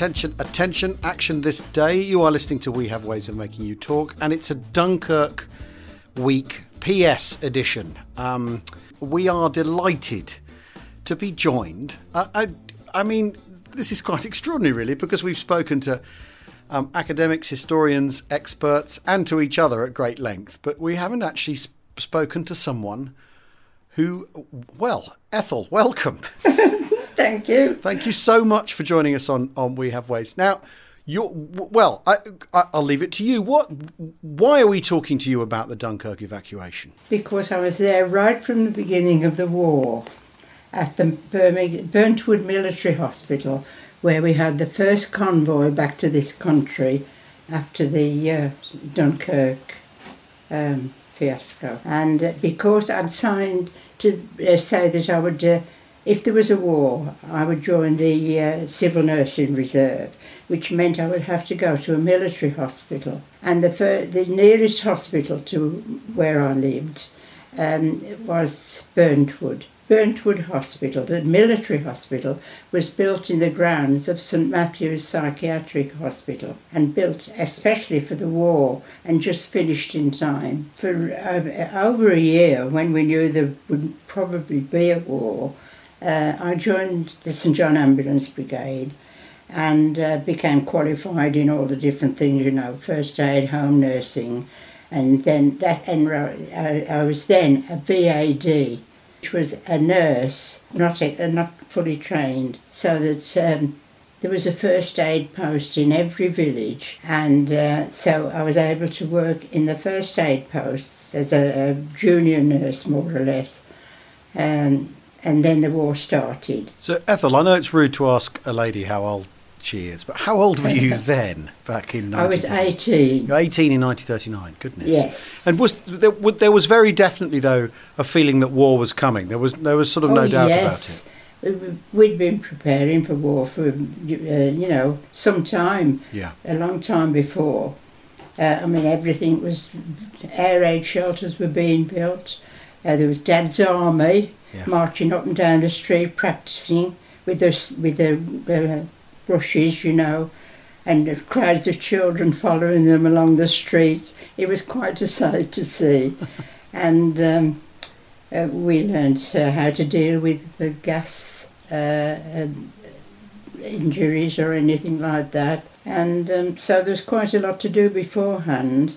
Attention, attention, action this day. You are listening to We Have Ways of Making You Talk, and it's a Dunkirk week PS edition. Um, we are delighted to be joined. I, I, I, mean, this is quite extraordinary, really, because we've spoken to um, academics, historians, experts, and to each other at great length, but we haven't actually sp- spoken to someone who, well, Ethel, welcome. Thank you. Thank you so much for joining us on, on We Have Ways. Now, you're, well, I, will leave it to you. What? Why are we talking to you about the Dunkirk evacuation? Because I was there right from the beginning of the war at the Burntwood Military Hospital, where we had the first convoy back to this country after the uh, Dunkirk um, fiasco. And uh, because I'd signed to uh, say that I would uh, if there was a war, I would join the uh, Civil Nursing Reserve, which meant I would have to go to a military hospital. And the, fir- the nearest hospital to where I lived um, was Burntwood. Burntwood Hospital, the military hospital, was built in the grounds of St Matthew's Psychiatric Hospital and built especially for the war and just finished in time. For uh, over a year, when we knew there would probably be a war, uh, I joined the St John Ambulance Brigade and uh, became qualified in all the different things, you know, first aid, home nursing, and then that enro- I, I was then a VAD, which was a nurse, not a, not fully trained, so that um, there was a first aid post in every village, and uh, so I was able to work in the first aid posts as a, a junior nurse, more or less. Um, and then the war started. So, Ethel, I know it's rude to ask a lady how old she is, but how old were you then, back in? I was eighteen. You're eighteen in 1939. Goodness. Yes. And was there, there was very definitely though a feeling that war was coming. There was there was sort of no oh, doubt yes. about it. We'd been preparing for war for uh, you know some time. Yeah. A long time before. Uh, I mean, everything was air raid shelters were being built. Uh, there was Dad's army yeah. marching up and down the street, practicing with the with the uh, brushes, you know, and crowds of children following them along the streets. It was quite a sight to see, and um, uh, we learned uh, how to deal with the gas uh, injuries or anything like that. And um, so there's quite a lot to do beforehand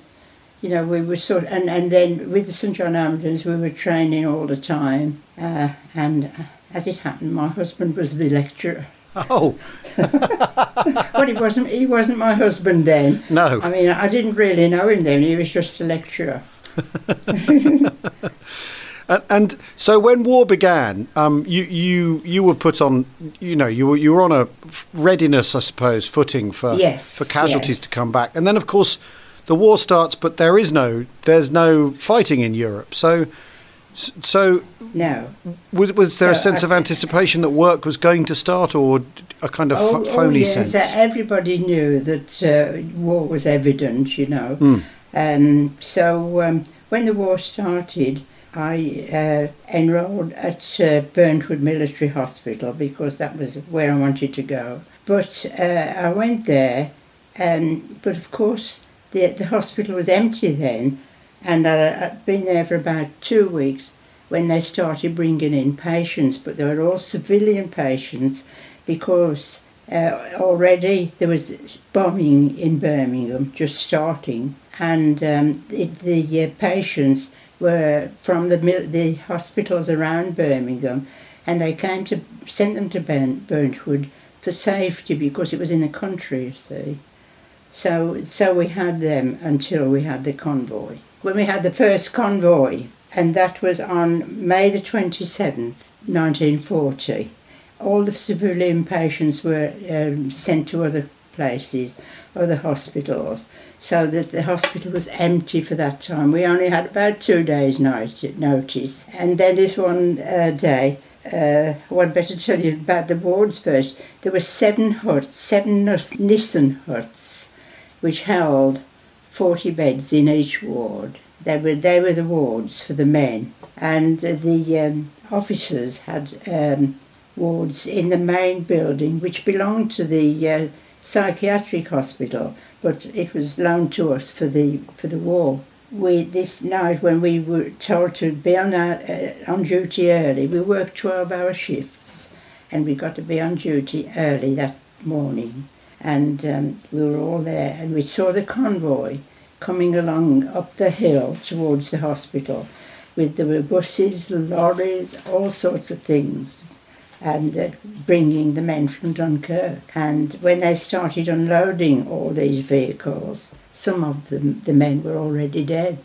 you know, we were sort of, and, and then with the St John Ambulance, we were training all the time. Uh, and uh, as it happened, my husband was the lecturer. Oh, but he wasn't. He wasn't my husband then. No. I mean, I didn't really know him then. He was just a lecturer. and, and, so when war began, um, you, you you were put on. You know, you were you were on a readiness, I suppose, footing for yes, for casualties yes. to come back. And then, of course, the war starts, but there is no there's no fighting in Europe. So, so no. Was, was there so a sense I, of anticipation that work was going to start, or a kind of oh, phony oh yes, sense? everybody knew that uh, war was evident, you know. Mm. Um, so um, when the war started, I uh, enrolled at uh, Burntwood Military Hospital because that was where I wanted to go. But uh, I went there, um, but of course the, the hospital was empty then, and I, I'd been there for about two weeks when they started bringing in patients, but they were all civilian patients because uh, already there was bombing in Birmingham just starting, and um, the, the uh, patients were from the the hospitals around Birmingham, and they came to sent them to Burn, Burntwood for safety because it was in the country, you see. So, so we had them until we had the convoy. When we had the first convoy, and that was on May the 27th, 1940, all the civilian patients were um, sent to other places, other hospitals, so that the hospital was empty for that time. We only had about two days' notice. And then this one uh, day, uh, I'd better tell you about the wards first. There were seven huts, seven Nissen huts, which held 40 beds in each ward. They were, they were the wards for the men. And the um, officers had um, wards in the main building, which belonged to the uh, psychiatric hospital, but it was loaned to us for the for the war. We this night when we were told to be on our, uh, on duty early, we worked twelve hour shifts, and we got to be on duty early that morning, and um, we were all there, and we saw the convoy coming along up the hill towards the hospital, with the buses, lorries, all sorts of things and uh, bringing the men from Dunkirk. And when they started unloading all these vehicles, some of them, the men were already dead.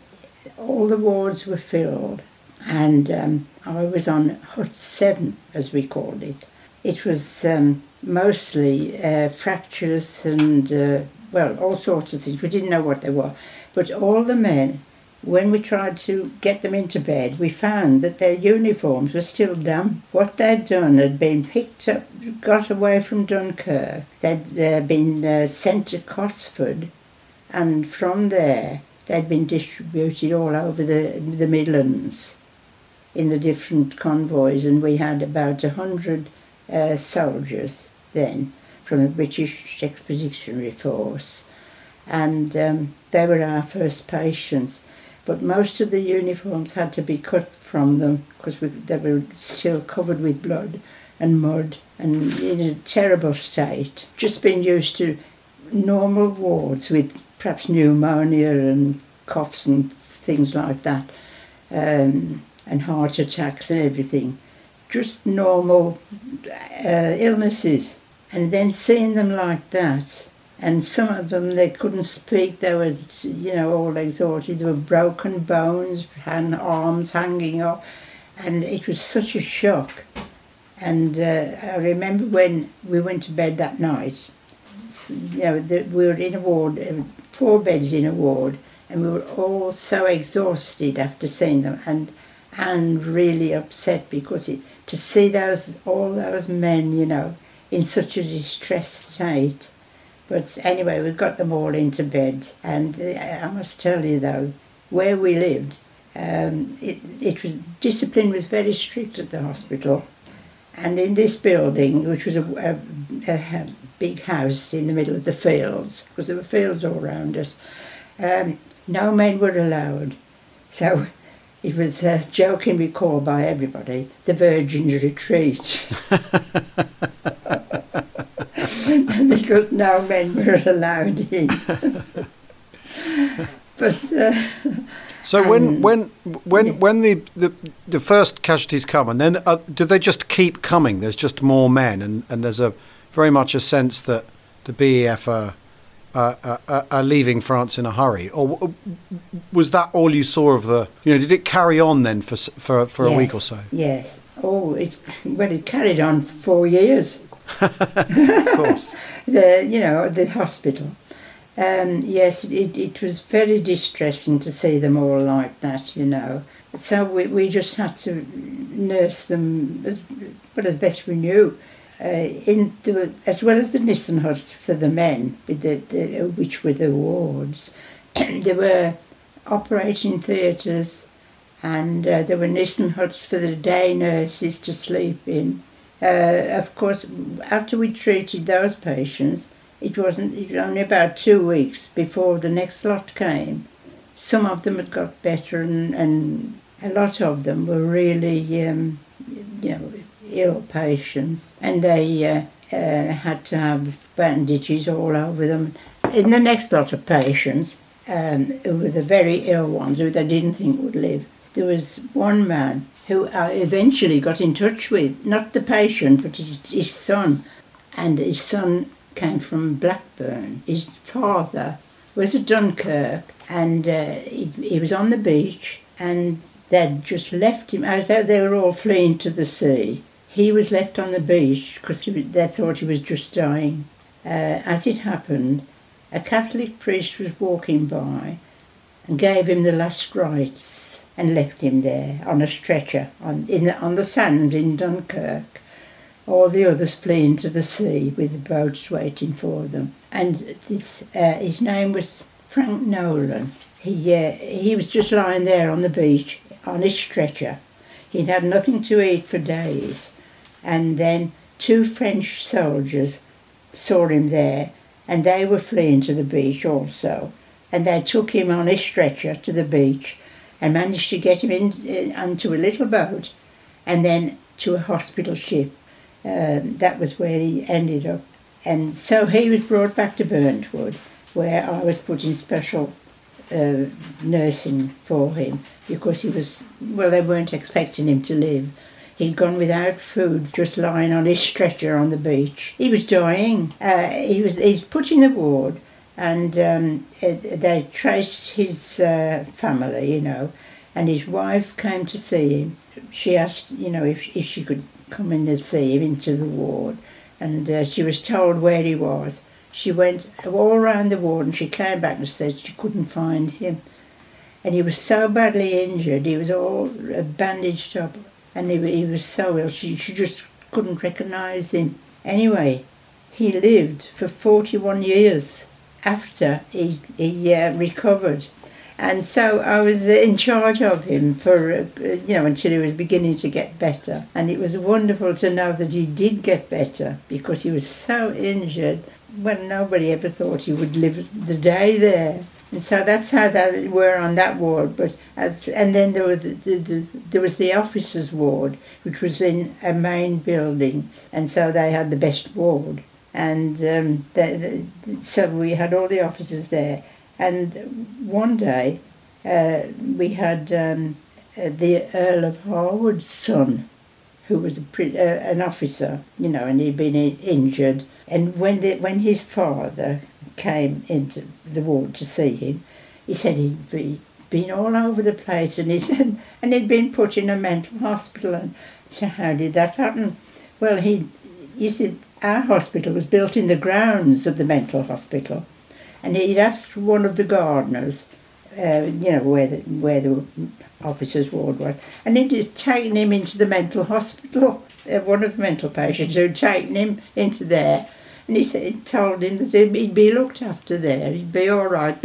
All the wards were filled, and um, I was on Hut 7, as we called it. It was um, mostly uh, fractures and, uh, well, all sorts of things. We didn't know what they were. But all the men when we tried to get them into bed, we found that their uniforms were still damp. What they'd done had been picked up, got away from Dunkirk. They'd uh, been uh, sent to Cosford, and from there they'd been distributed all over the, the Midlands in the different convoys, and we had about a hundred uh, soldiers then from the British Expeditionary Force, and um, they were our first patients but most of the uniforms had to be cut from them because they were still covered with blood and mud and in a terrible state. Just been used to normal wards with perhaps pneumonia and coughs and things like that, um, and heart attacks and everything. Just normal uh, illnesses. And then seeing them like that, and some of them they couldn't speak. They were, you know, all exhausted. There were broken bones, and arms hanging off, and it was such a shock. And uh, I remember when we went to bed that night. You know, the, we were in a ward, uh, four beds in a ward, and we were all so exhausted after seeing them, and and really upset because it, to see those all those men, you know, in such a distressed state but anyway, we got them all into bed. And uh, I must tell you though, where we lived, um, it, it was discipline was very strict at the hospital. And in this building, which was a, a, a big house in the middle of the fields, because there were fields all around us, um, no men were allowed. So it was uh, jokingly called by everybody the Virgin's Retreat. because no men were allowed in. but uh, so when when when yeah. when the, the the first casualties come, and then uh, do they just keep coming? There's just more men, and, and there's a very much a sense that the BEF are, uh, uh, are leaving France in a hurry, or was that all you saw of the? You know, did it carry on then for for for yes, a week or so? Yes. Oh, it well, it carried on for four years of course. the you know the hospital. Um, yes, it, it was very distressing to see them all like that, you know. So we, we just had to nurse them, as, but as best we knew. Uh, in the, as well as the Nissen huts for the men, with the, the, which were the wards, there were operating theatres and uh, there were Nissen huts for the day nurses to sleep in. Uh, of course, after we treated those patients, it wasn't it was only about two weeks before the next lot came. Some of them had got better, and, and a lot of them were really, um, you know, ill patients, and they uh, uh, had to have bandages all over them. In the next lot of patients, um, who were the very ill ones who they didn't think would live, there was one man who I eventually got in touch with, not the patient, but his, son. And his son came from Blackburn. His father was at Dunkirk, and uh, he, he was on the beach, and they'd just left him, as they were all fleeing to the sea. He he was left on the beach because they thought he was just dying. Uh, as it happened, a Catholic priest was walking by and gave him the last rites and left him there on a stretcher on, in the, on the sands in Dunkirk. All the others fleeing to the sea with the boats waiting for them. And this, uh, his name was Frank Nolan. He, uh, he was just lying there on the beach on his stretcher. He'd had nothing to eat for days. And then two French soldiers saw him there and they were fleeing to the beach also. And they took him on his stretcher to the beach and managed to get him in, in onto a little boat and then to a hospital ship. Um, that was where he ended up. And so he was brought back to Burntwood, where I was put in special uh, nursing for him because he was, well, they weren't expecting him to live. He'd gone without food, just lying on his stretcher on the beach. He was dying. Uh, he was he's put in the ward, and um, it, they traced his uh, family, you know, and his wife came to see him. She asked, you know, if, if she could come in and see him into the ward, and uh, she was told where he was. She went all around the ward and she came back and said she couldn't find him. And he was so badly injured, he was all bandaged up and he, he was so ill she, she just couldn't recognise him. Anyway, he lived for 41 years after he, he uh, recovered. And so I was in charge of him for, uh, you know, until he was beginning to get better. And it was wonderful to know that he did get better because he was so injured. Well, nobody ever thought he would live the day there. And so that's how they were on that ward. But as, and then there was the, the, the, there was the officers' ward, which was in a main building, and so they had the best ward. And um, the, the, so we had all the officers there. And one day uh, we had um, the Earl of Harewood's son, who was a uh, an officer, you know, and he'd been injured. And when the, when his father came into the ward to see him, he said he'd be, been all over the place and he said, and he'd been put in a mental hospital. And how did that happen? Well, he, he said, our hospital was built in the grounds of the mental hospital. And he'd asked one of the gardeners, uh, you know, where the, where the officer's ward was, and he'd taken him into the mental hospital. Uh, one of the mental patients who'd taken him into there and he said, told him that he'd be looked after there, he'd be all right.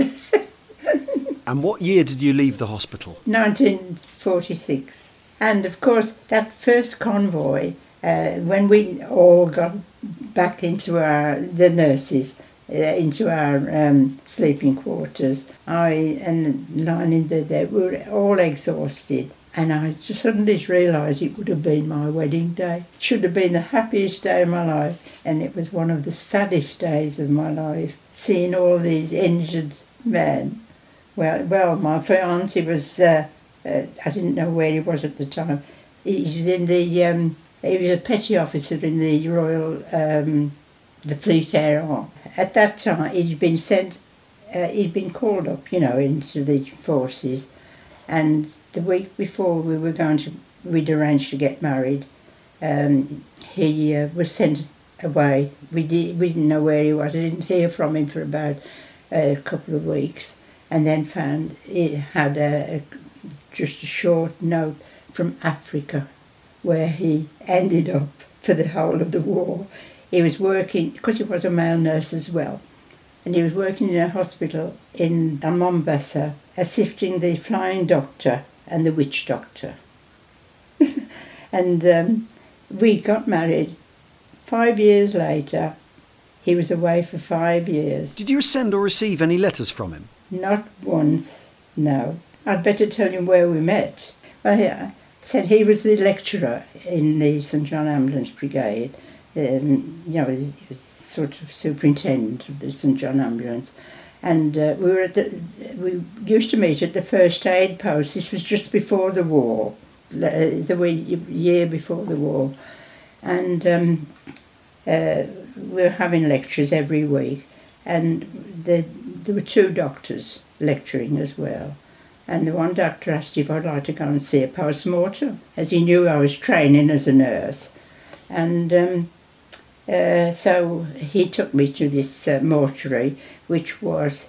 and what year did you leave the hospital? 1946. And of course, that first convoy, uh, when we all got back into our, the nurses, uh, into our um, sleeping quarters, I and lying there, we were all exhausted. And I just suddenly realised it would have been my wedding day. It should have been the happiest day of my life, and it was one of the saddest days of my life. Seeing all these injured men. Well, well, my fiance was. Uh, uh, I didn't know where he was at the time. He was in the. Um, he was a petty officer in the Royal, um, the Fleet Air Arm. At that time, he'd been sent. Uh, he'd been called up, you know, into the forces, and the week before we were going to, we'd arranged to get married. Um, he uh, was sent away. We, did, we didn't know where he was. I didn't hear from him for about a couple of weeks, and then found he had a, a, just a short note from Africa, where he ended up for the whole of the war. He was working because he was a male nurse as well, and he was working in a hospital in Mombasa, assisting the flying doctor and the witch doctor. and um, we got married. Five years later, he was away for five years. Did you send or receive any letters from him? Not once, no. I'd better tell him where we met. Well, he said he was the lecturer in the St John Ambulance Brigade. Um, you know, he was sort of superintendent of the St John Ambulance and uh, we were at the we used to meet at the first aid post. This was just before the war, the year before the war, and um, uh, we were having lectures every week, and the, there were two doctors lecturing as well. And the one doctor asked if I'd like to go and see a post mortem, as he knew I was training as a nurse. And um, uh, so he took me to this uh, mortuary, which was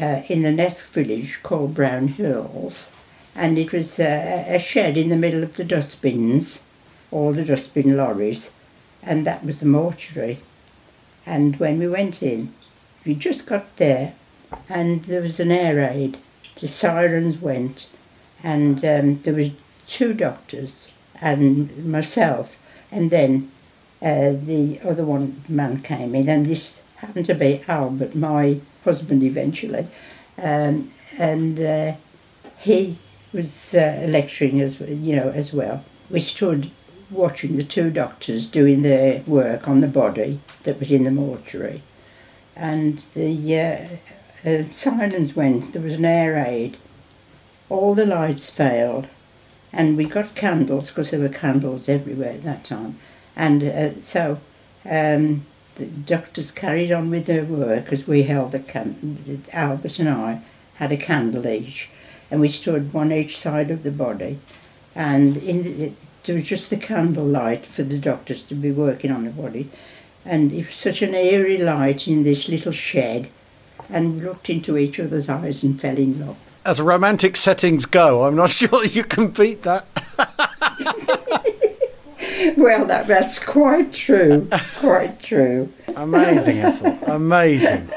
uh, in the next village called Brownhills. And it was uh, a shed in the middle of the dustbins, all the dustbin lorries, and that was the mortuary. And when we went in, we just got there, and there was an air raid. The sirens went, and um, there was two doctors and myself, and then uh, the other one man came in, and this happened to be Albert, my husband eventually, um, and uh, he was uh, lecturing as you know as well. We stood watching the two doctors doing their work on the body that was in the mortuary, and the uh, silence went. There was an air raid. All the lights failed, and we got candles because there were candles everywhere at that time, and uh, so. Um, the doctors carried on with their work as we held the candle. Albert and I had a candle each, and we stood one each side of the body, and in the, there was just the candle light for the doctors to be working on the body, and it was such an eerie light in this little shed, and looked into each other's eyes and fell in love. As romantic settings go, I'm not sure you can beat that. well, that, that's quite true. Quite true. Amazing, Ethel. Amazing.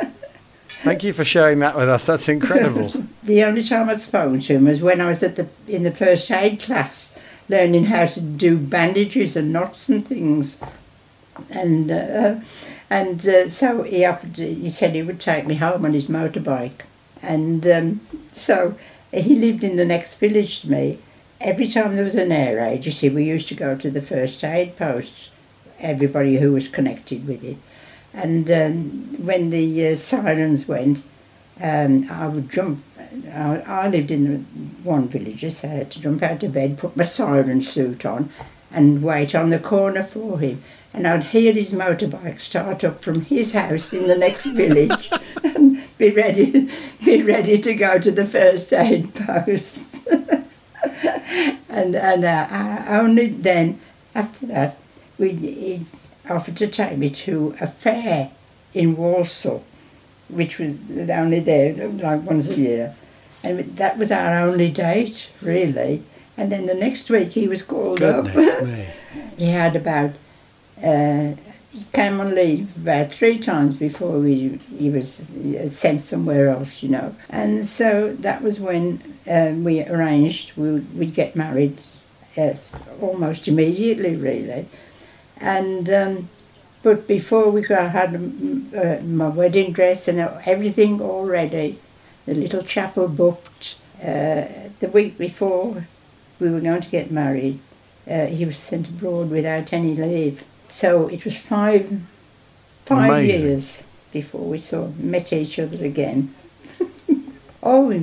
Thank you for sharing that with us. That's incredible. the only time I'd spoken to him was when I was at the in the first aid class, learning how to do bandages and knots and things, and uh, and uh, so he offered. He said he would take me home on his motorbike, and um, so he lived in the next village to me, every time there was an air raid, you see, we used to go to the first aid posts, everybody who was connected with it. And um, when the uh, sirens went, um, I would jump. I, I lived in one village, so I had to jump out of bed, put my siren suit on, and wait on the corner for him. And I'd hear his motorbike start up from his house in the next village, and be ready, be ready to go to the first aid post. and and uh, only then, after that, we he offered to take me to a fair in Walsall, which was only there like once a year, and that was our only date really. And then the next week he was called Goodness up. me. he had about. Uh, he came on leave about three times before we, he was sent somewhere else, you know. And so that was when uh, we arranged we would get married yes, almost immediately, really. And um, but before we got, had uh, my wedding dress and everything all ready, the little chapel booked. Uh, the week before we were going to get married, uh, he was sent abroad without any leave. So it was five, five Amazing. years before we saw met each other again. oh,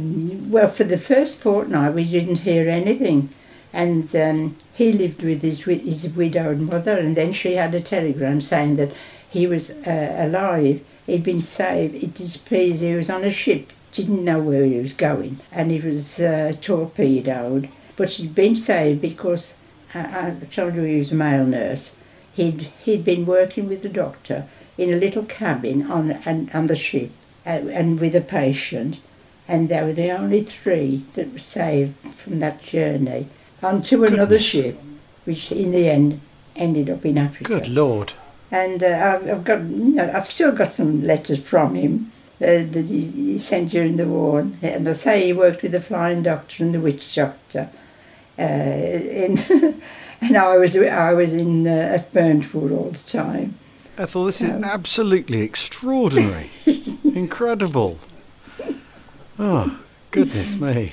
well, for the first fortnight we didn't hear anything, and um, he lived with his his widowed mother, and then she had a telegram saying that he was uh, alive. He'd been saved. It displeased. He was on a ship, didn't know where he was going, and he was uh, torpedoed. But he'd been saved because I, I told you he was a male nurse he'd he'd been working with the doctor in a little cabin on and on the ship uh, and with a patient, and they were the only three that were saved from that journey onto another ship, which in the end ended up in Africa. Good Lord. And uh, I've, I've got, you know, I've still got some letters from him uh, that he, he sent during the war. And I say he worked with the Flying Doctor and the Witch Doctor. Uh, in and I was I was in uh, at Burntwood all the time. Ethel, this is absolutely extraordinary. Incredible. Oh, goodness me.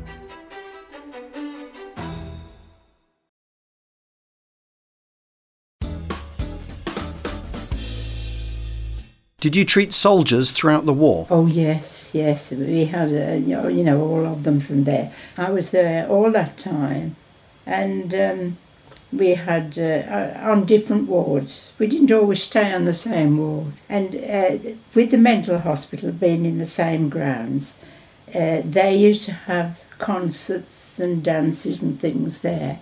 Did you treat soldiers throughout the war? Oh yes, yes. We had uh, you, know, all of them from there. I was there all that time, and um, we had uh, on different wards. We didn't always stay on the same ward, and uh, with the mental hospital being in the same grounds, uh, they used to have concerts and dances and things there,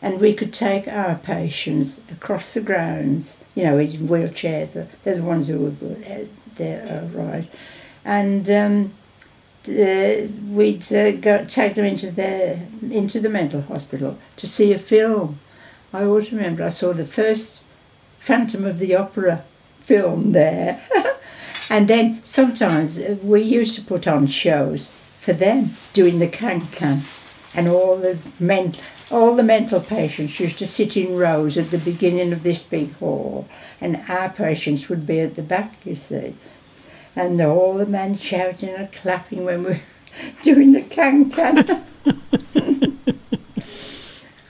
and we could take our patients across the grounds you know, in wheelchairs. They're the ones who were uh, there, uh, right. And um, the, we'd uh, go, take them into the, into the mental hospital to see a film. I always remember I saw the first Phantom of the Opera film there. and then sometimes uh, we used to put on shows for them, doing the can-can. And all the men, all the mental patients used to sit in rows at the beginning of this big hall, and our patients would be at the back, you see. And all the men shouting and clapping when we were doing the can can.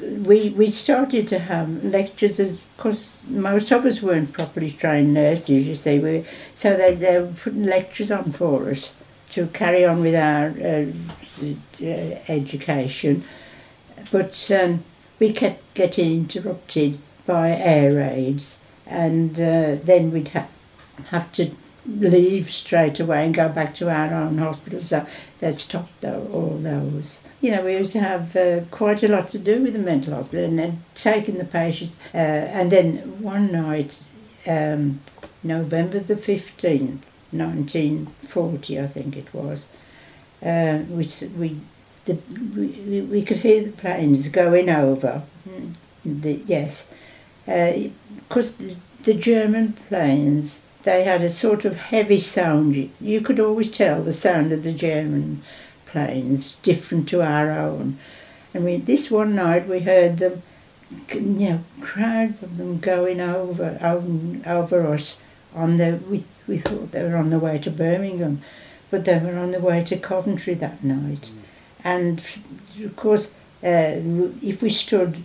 we, we started to have lectures, because most of us weren't properly trained nurses, you see. We, so they, they were putting lectures on for us to carry on with our uh, uh, education but um, we kept getting interrupted by air raids, and uh, then we'd ha- have to leave straight away and go back to our own hospital. So they stopped all those. You know, we used to have uh, quite a lot to do with the mental hospital and then taking the patients. Uh, and then one night, um, November the 15th, 1940, I think it was, uh, we, we the, we, we could hear the planes going over. Mm. The, yes, because uh, the, the German planes they had a sort of heavy sound. You could always tell the sound of the German planes different to our own. And we, this one night we heard them, you know, crowds of them going over over, over us on the. We, we thought they were on the way to Birmingham, but they were on the way to Coventry that night. Mm. And of course, uh, if we stood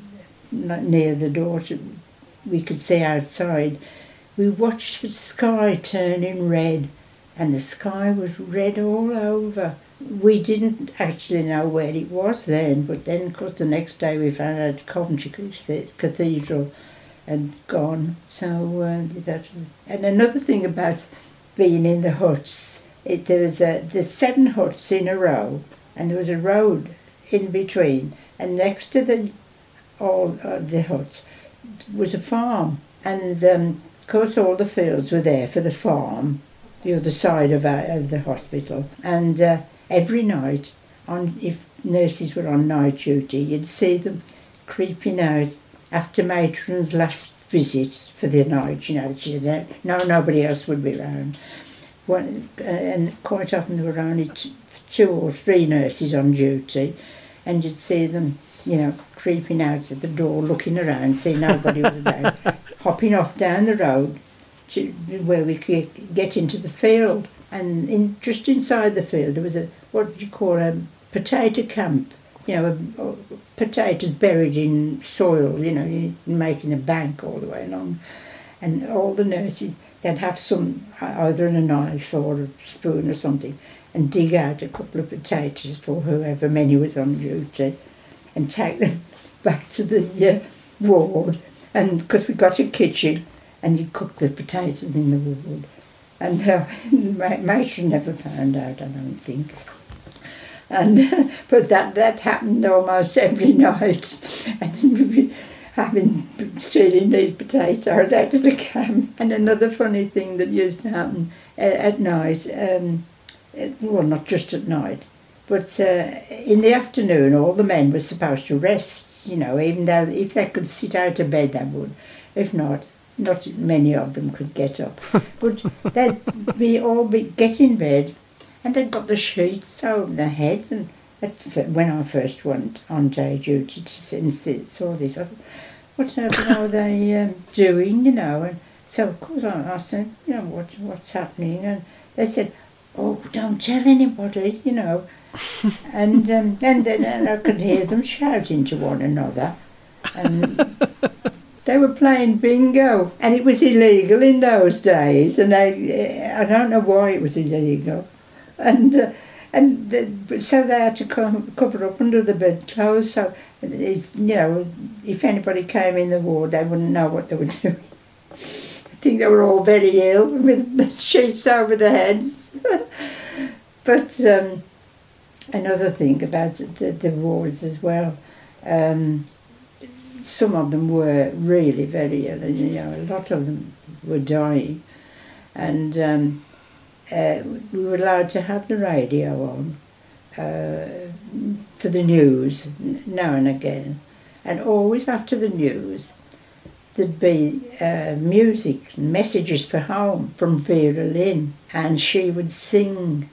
near the door, to, we could see outside. We watched the sky turning red, and the sky was red all over. We didn't actually know where it was then, but then, of course, the next day we found out Coventry Cathedral had gone. So uh, that was. And another thing about being in the huts, it, there was the seven huts in a row and there was a road in between, and next to the all uh, the huts was a farm, and um, of course all the fields were there for the farm, the other side of, our, of the hospital, and uh, every night, on if nurses were on night duty, you'd see them creeping out after matron's last visit for the night. You know, no, nobody else would be around one, uh, and quite often there were only two or three nurses on duty, and you'd see them, you know, creeping out at the door, looking around, see nobody was about, hopping off down the road to where we could get into the field. And in, just inside the field, there was a what do you call a potato camp. You know, a, a, potatoes buried in soil. You know, making a bank all the way along, and all the nurses they'd have some either in a knife or a spoon or something, and dig out a couple of potatoes for whoever many was on duty, and take them back to the uh, ward. And because we got a kitchen, and you cook the potatoes in the ward. And uh, matron never found out, I don't think. And but that that happened almost every night, and having stealing these potatoes out of the camp. And another funny thing that used to happen uh, at night, um, well, not just at night, but uh, in the afternoon, all the men were supposed to rest. You know, even though if they could sit out of bed, they would. If not, not many of them could get up. but they'd be all be get in bed, and they'd got the sheets over their heads. And when I first went on day duty to and saw this, I thought, what are they um, doing? You know, and so of course I, I said, you know, what what's happening? And they said, oh, don't tell anybody, you know. and um, and then and I could hear them shouting to one another, and they were playing bingo, and it was illegal in those days. And they, I don't know why it was illegal, and uh, and the, so they had to come, cover up under the bedclothes. So if, you know, if anybody came in the ward, they wouldn't know what they were doing. I think they were all very ill with sheets over their heads. but um, another thing about the, the wards as well. Um, some of them were really very ill, and you know, a lot of them were dying. And um, uh, we were allowed to have the radio on uh, for the news now and again. And always after the news, there'd be uh, music, and messages for home from Vera Lynn, and she would sing.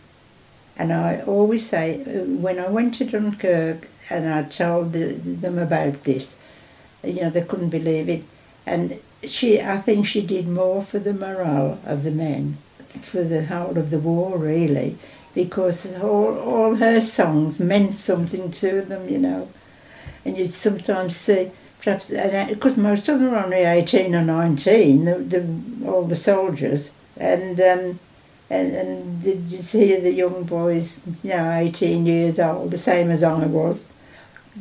And I always say, uh, when I went to Dunkirk and I told the, them about this, you know, they couldn't believe it. And she, I think she did more for the morale of the men, for the whole of the war, really, because all, all her songs meant something to them, you know. And you'd sometimes see, perhaps, because most of them were only 18 or 19, the, the, all the soldiers, and um, and, and did you see the young boys, you know, 18 years old, the same as I was,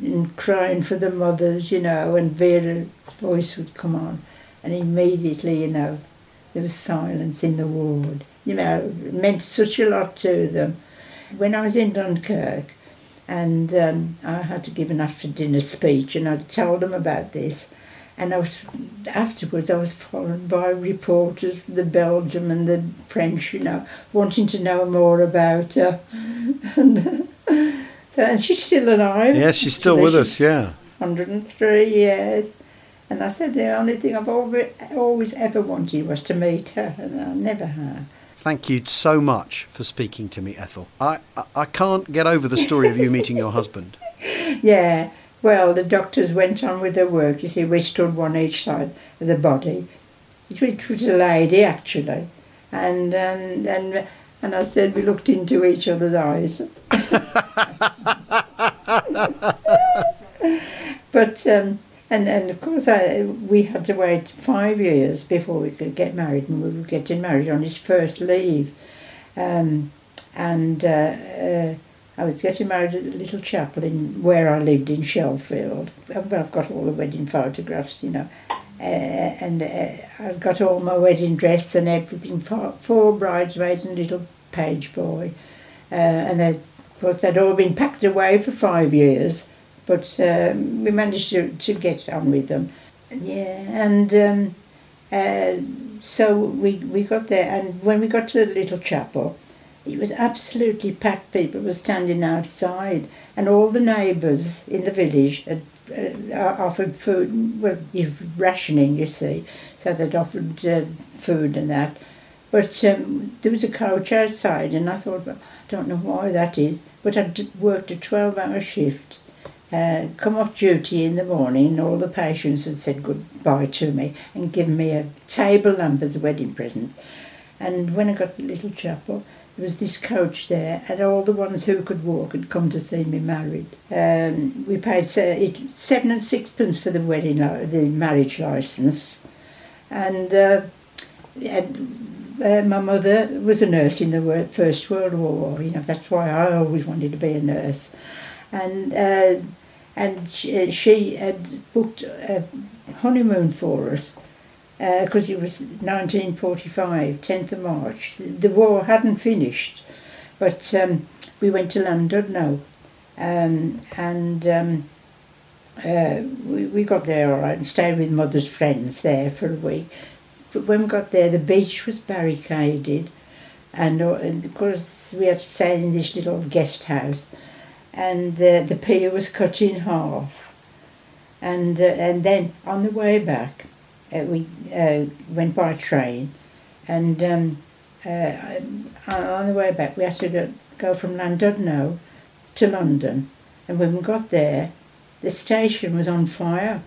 and crying for the mothers, you know, and Vera's voice would come on, and immediately, you know, there was silence in the ward. You know, it meant such a lot to them. When I was in Dunkirk, and um, I had to give an after dinner speech, and I told them about this. And I was afterwards I was followed by reporters from the Belgium and the French, you know, wanting to know more about her. and, so, and she's still alive. Yes, she's still with us, yeah. 103 years. And I said the only thing I've always, always ever wanted was to meet her, and I never have. Thank you so much for speaking to me, Ethel. I, I, I can't get over the story of you meeting your husband. Yeah, well, the doctors went on with their work. You see, we stood one each side of the body. It was a lady, actually. And, um, and and I said, we looked into each other's eyes. but, um, and, and of course, I, we had to wait five years before we could get married, and we were getting married on his first leave. Um, and uh, uh, I was getting married at a little chapel in where I lived in Sheffield. I've got all the wedding photographs, you know. Uh, and uh, I've got all my wedding dress and everything for four bridesmaids and little page boy, uh, and they, of course they'd all been packed away for five years, but um, we managed to, to get on with them. Yeah, and um, uh, so we we got there, and when we got to the little chapel, it was absolutely packed. People were standing outside, and all the neighbours in the village had uh, offered food, well, rationing, you see. So they'd offered uh, food and that. But um, there was a coach outside, and I thought, well, I don't know why that is, but I'd worked a 12 hour shift. Uh, come off duty in the morning, all the patients had said goodbye to me and given me a table lamp as a wedding present. And when I got to the little chapel, there was this coach there, and all the ones who could walk had come to see me married. Um, we paid seven and sixpence for the wedding, the marriage license, and, uh, and uh, my mother was a nurse in the First World War. You know that's why I always wanted to be a nurse, and uh, and she, she, had booked a honeymoon for us because uh, it was 1945, 10th of March. The war hadn't finished, but um, we went to Llandudno, um, and. Um, uh, we, we got there all right and stayed with mother's friends there for a week. But when we got there, the beach was barricaded, and, uh, and of course we had to stay in this little guest house, and the the pier was cut in half, and uh, and then on the way back, uh, we uh, went by train, and um, uh, on the way back we had to go, go from Llandudno to London, and when we got there, the station was on fire.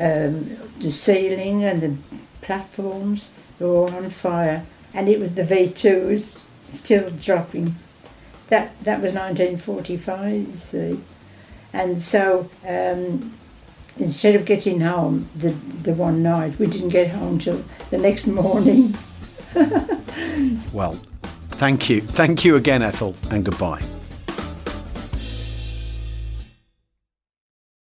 Um, the ceiling and the platforms were all on fire, and it was the V2s still dropping. That that was 1945, see, and so um, instead of getting home the the one night, we didn't get home till the next morning. well, thank you, thank you again, Ethel, and goodbye.